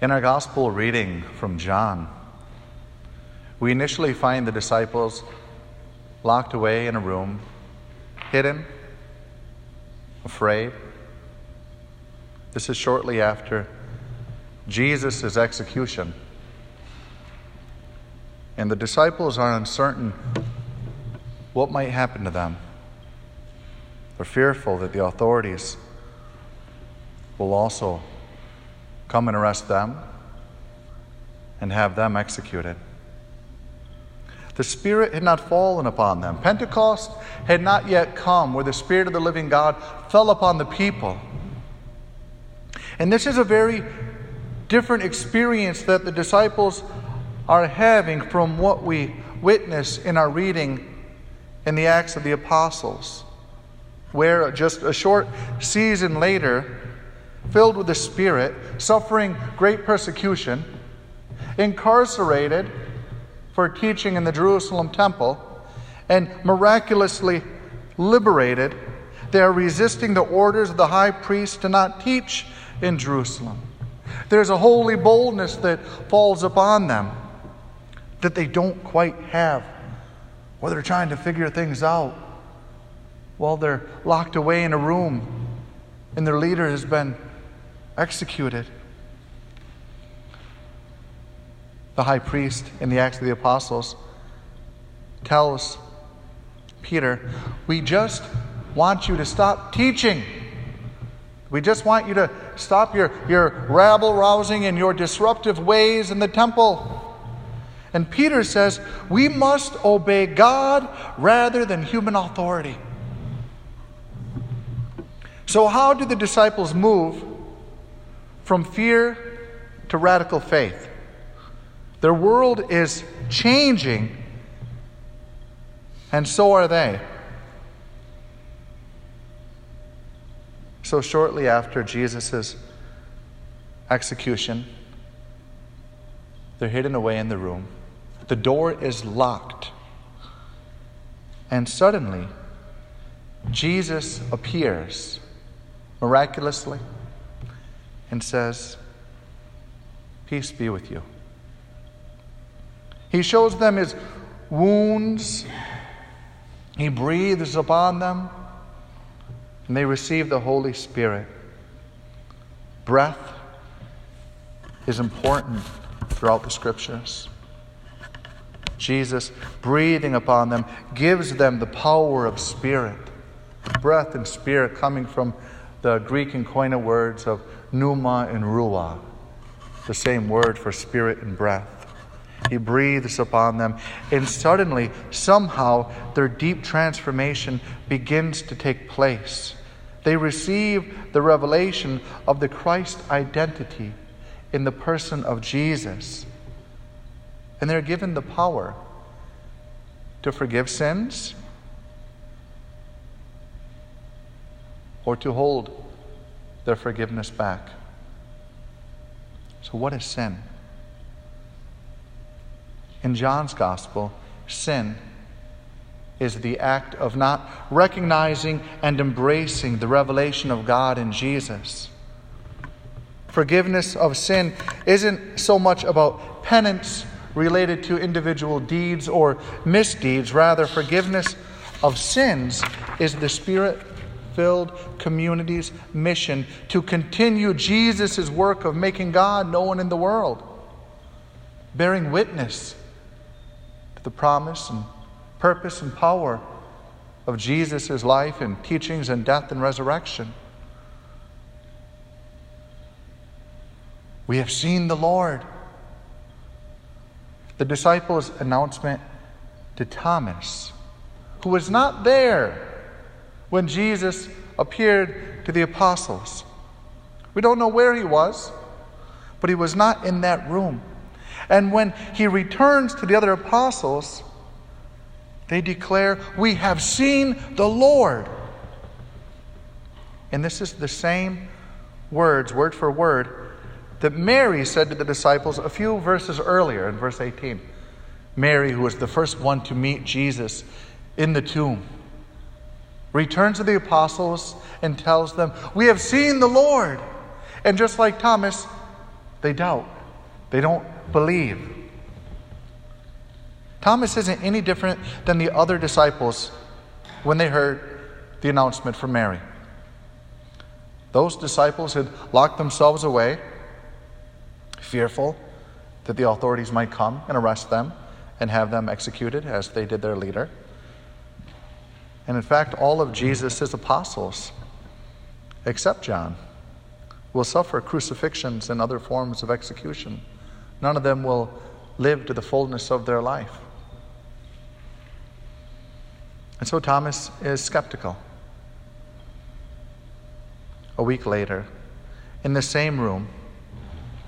In our gospel reading from John, we initially find the disciples locked away in a room, hidden, afraid. This is shortly after Jesus' execution. And the disciples are uncertain what might happen to them. They're fearful that the authorities will also come and arrest them and have them executed. The Spirit had not fallen upon them. Pentecost had not yet come, where the Spirit of the living God fell upon the people. And this is a very different experience that the disciples are having from what we witness in our reading in the Acts of the Apostles, where just a short season later, filled with the Spirit, suffering great persecution, incarcerated for teaching in the Jerusalem temple, and miraculously liberated, they are resisting the orders of the high priest to not teach in Jerusalem. There's a holy boldness that falls upon them that they don't quite have while they're trying to figure things out, while they're locked away in a room and their leader has been executed. The high priest in the Acts of the Apostles tells Peter, We just want you to stop teaching. We just want you to stop your, your rabble rousing and your disruptive ways in the temple. And Peter says, We must obey God rather than human authority. So, how do the disciples move from fear to radical faith? Their world is changing, and so are they. So, shortly after Jesus' execution, they're hidden away in the room. The door is locked. And suddenly, Jesus appears miraculously and says, Peace be with you. He shows them his wounds, he breathes upon them and they receive the Holy Spirit. Breath is important throughout the scriptures. Jesus, breathing upon them, gives them the power of spirit. Breath and spirit coming from the Greek and Koine words of pneuma and ruah, the same word for spirit and breath. He breathes upon them, and suddenly, somehow, their deep transformation begins to take place. They receive the revelation of the Christ identity in the person of Jesus. And they're given the power to forgive sins or to hold their forgiveness back. So, what is sin? In John's Gospel, sin is the act of not recognizing and embracing the revelation of God in Jesus. Forgiveness of sin isn't so much about penance related to individual deeds or misdeeds. Rather, forgiveness of sins is the Spirit filled community's mission to continue Jesus' work of making God known in the world, bearing witness to the promise and purpose and power of Jesus' life and teachings and death and resurrection. We have seen the Lord. The disciples' announcement to Thomas, who was not there when Jesus appeared to the apostles. We don't know where he was, but he was not in that room. And when he returns to the other apostles, they declare, We have seen the Lord. And this is the same words, word for word, that Mary said to the disciples a few verses earlier in verse 18. Mary, who was the first one to meet Jesus in the tomb, returns to the apostles and tells them, We have seen the Lord. And just like Thomas, They doubt. They don't believe. Thomas isn't any different than the other disciples when they heard the announcement from Mary. Those disciples had locked themselves away, fearful that the authorities might come and arrest them and have them executed as they did their leader. And in fact, all of Jesus' apostles, except John, will suffer crucifixions and other forms of execution. None of them will live to the fullness of their life. And so Thomas is skeptical. A week later, in the same room,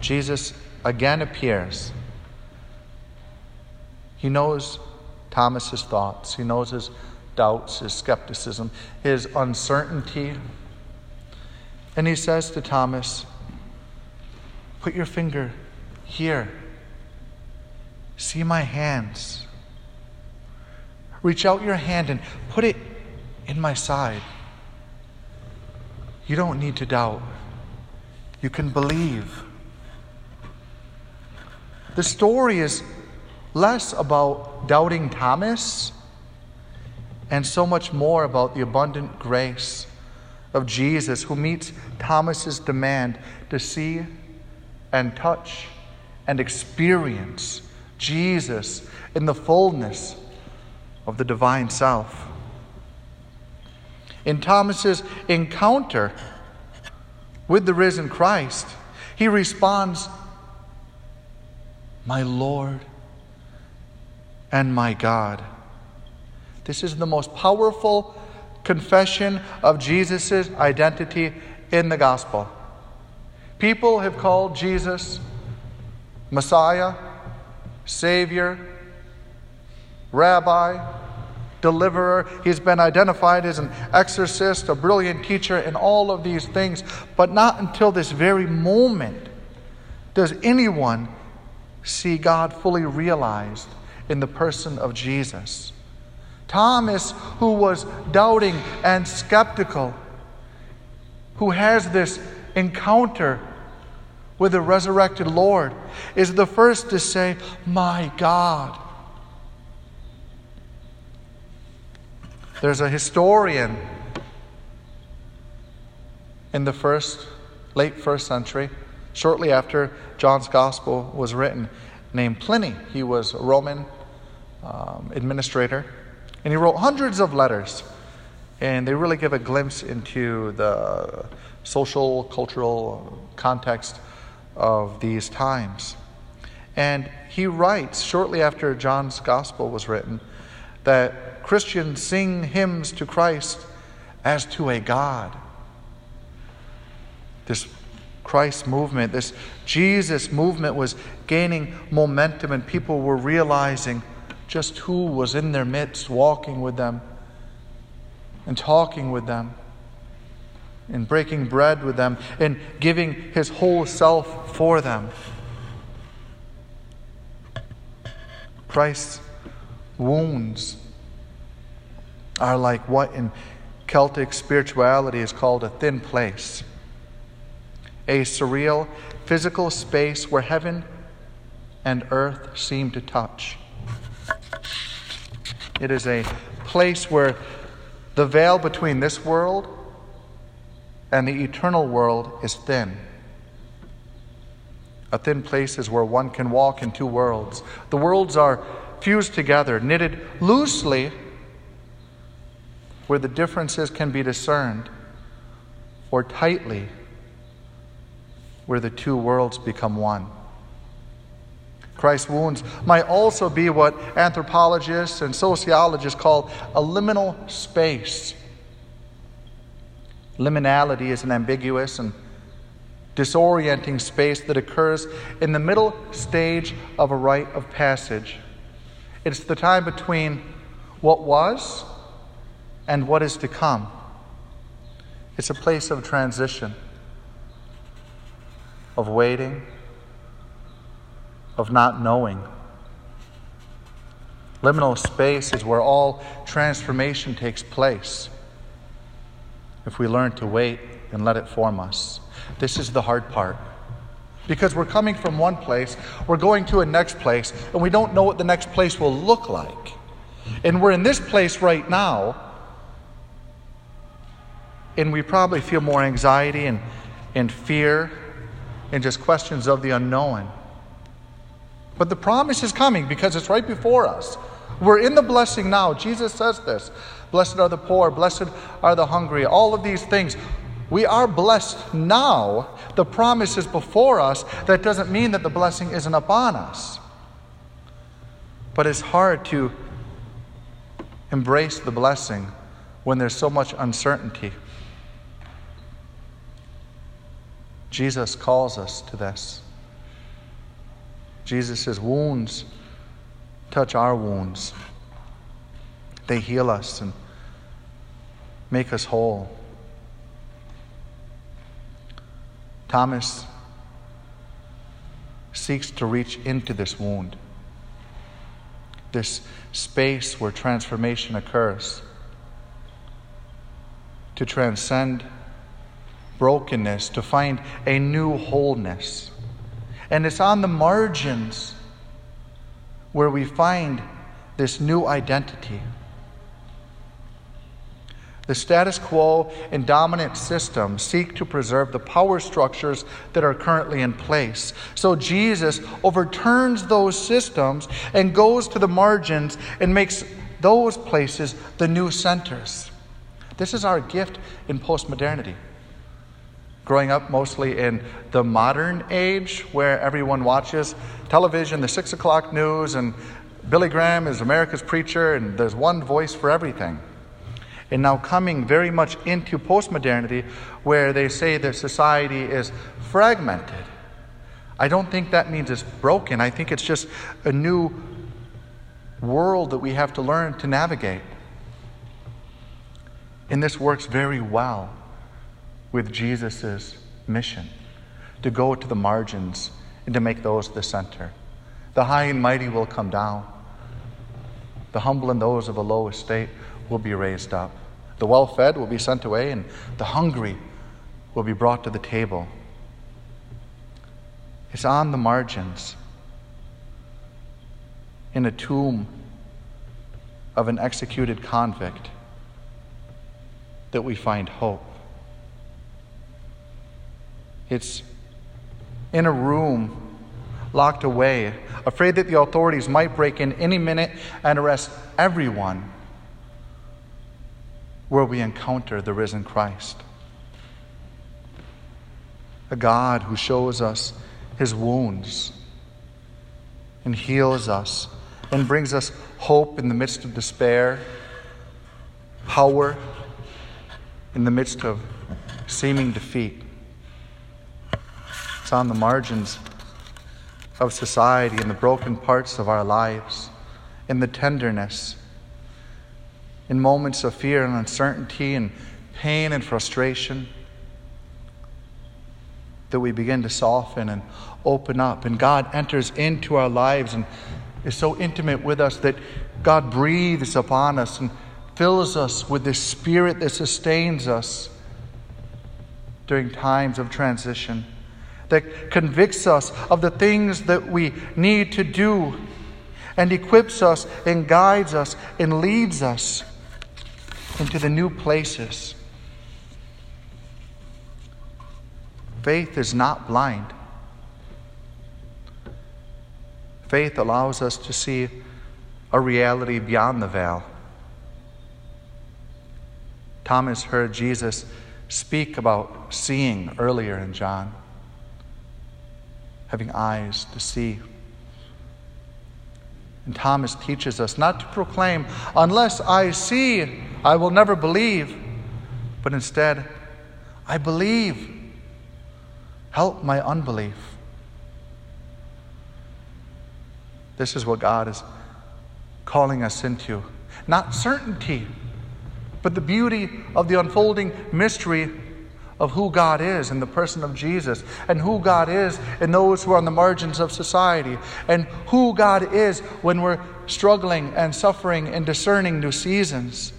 Jesus again appears. He knows Thomas's thoughts, he knows his doubts, his skepticism, his uncertainty. And he says to Thomas, Put your finger here. See my hands. Reach out your hand and put it in my side. You don't need to doubt. You can believe. The story is less about doubting Thomas and so much more about the abundant grace of Jesus who meets Thomas's demand to see and touch and experience Jesus in the fullness of the divine self. In Thomas's encounter with the risen Christ, he responds, My Lord and my God. This is the most powerful confession of Jesus' identity in the gospel. People have called Jesus Messiah, Savior, Rabbi, Deliverer. He's been identified as an exorcist, a brilliant teacher, and all of these things. But not until this very moment does anyone see God fully realized in the person of Jesus. Thomas, who was doubting and skeptical, who has this encounter with the resurrected Lord, is the first to say, My God. There's a historian in the first, late first century, shortly after John's gospel was written, named Pliny. He was a Roman um, administrator and he wrote hundreds of letters, and they really give a glimpse into the social, cultural context of these times. And he writes shortly after John's gospel was written that Christians sing hymns to Christ as to a God. This Christ movement, this Jesus movement was gaining momentum, and people were realizing just who was in their midst, walking with them and talking with them and breaking bread with them and giving his whole self for them. Christ's wounds are like what in Celtic spirituality is called a thin place, a surreal physical space where heaven and earth seem to touch. It is a place where the veil between this world and the eternal world is thin. A thin place is where one can walk in two worlds. The worlds are fused together, knitted loosely, where the differences can be discerned, or tightly, where the two worlds become one. Christ's wounds might also be what anthropologists and sociologists call a liminal space. Liminality is an ambiguous and disorienting space that occurs in the middle stage of a rite of passage. It's the time between what was and what is to come. It's a place of transition, of waiting, of not knowing. Liminal space is where all transformation takes place if we learn to wait and let it form us. This is the hard part. because we're coming from one place, we're going to a next place, and we don't know what the next place will look like. And we're in this place right now, and we probably feel more anxiety and, and fear and just questions of the unknown. But the promise is coming because it's right before us. We're in the blessing now. Jesus says this Blessed are the poor, blessed are the hungry, all of these things. We are blessed now. The promise is before us. That doesn't mean that the blessing isn't upon us. But it's hard to embrace the blessing when there's so much uncertainty. Jesus calls us to this. Jesus' wounds touch our wounds, they heal us and make us whole. Thomas seeks to reach into this wound, this space where transformation occurs, to transcend brokenness, to find a new wholeness. And it's on the margins where we find this new identity. The status quo and dominant systems seek to preserve the power structures that are currently in place. So Jesus overturns those systems and goes to the margins and makes those places the new centers. This is our gift in postmodernity. Growing up mostly in the modern age where everyone watches television, the six o'clock news, and Billy Graham is America's preacher, and there's one voice for everything and now coming very much into postmodernity where they say that society is fragmented. I don't think that means it's broken. I think it's just a new world that we have to learn to navigate. And this works very well with Jesus' mission to go to the margins and to make those the center. The high and mighty will come down, the humble and those of a low estate will be raised up. The well fed will be sent away, and the hungry will be brought to the table. It's on the margins, in a tomb of an executed convict, that we find hope. It's in a room locked away, afraid that the authorities might break in any minute and arrest everyone where we encounter the risen Christ. A God who shows us his wounds and heals us and brings us hope in the midst of despair, power in the midst of seeming defeat. On the margins of society, in the broken parts of our lives, in the tenderness in moments of fear and uncertainty and pain and frustration, that we begin to soften and open up. And God enters into our lives and is so intimate with us that God breathes upon us and fills us with this spirit that sustains us during times of transition, that convicts us of the things that we need to do, and equips us and guides us and leads us into the new places. Faith is not blind. Faith allows us to see a reality beyond the veil. Thomas heard Jesus speak about seeing earlier in John, having eyes to see. And Thomas teaches us not to proclaim, unless I see, I will never believe, but instead, I believe. Help my unbelief. This is what God is calling us into. Not certainty, but the beauty of the unfolding mystery of who God is in the person of Jesus, and who God is in those who are on the margins of society, and who God is when we're struggling and suffering and discerning new seasons.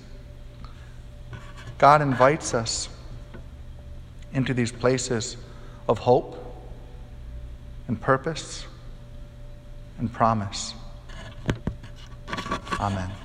God invites us into these places of hope and purpose and promise. Amen.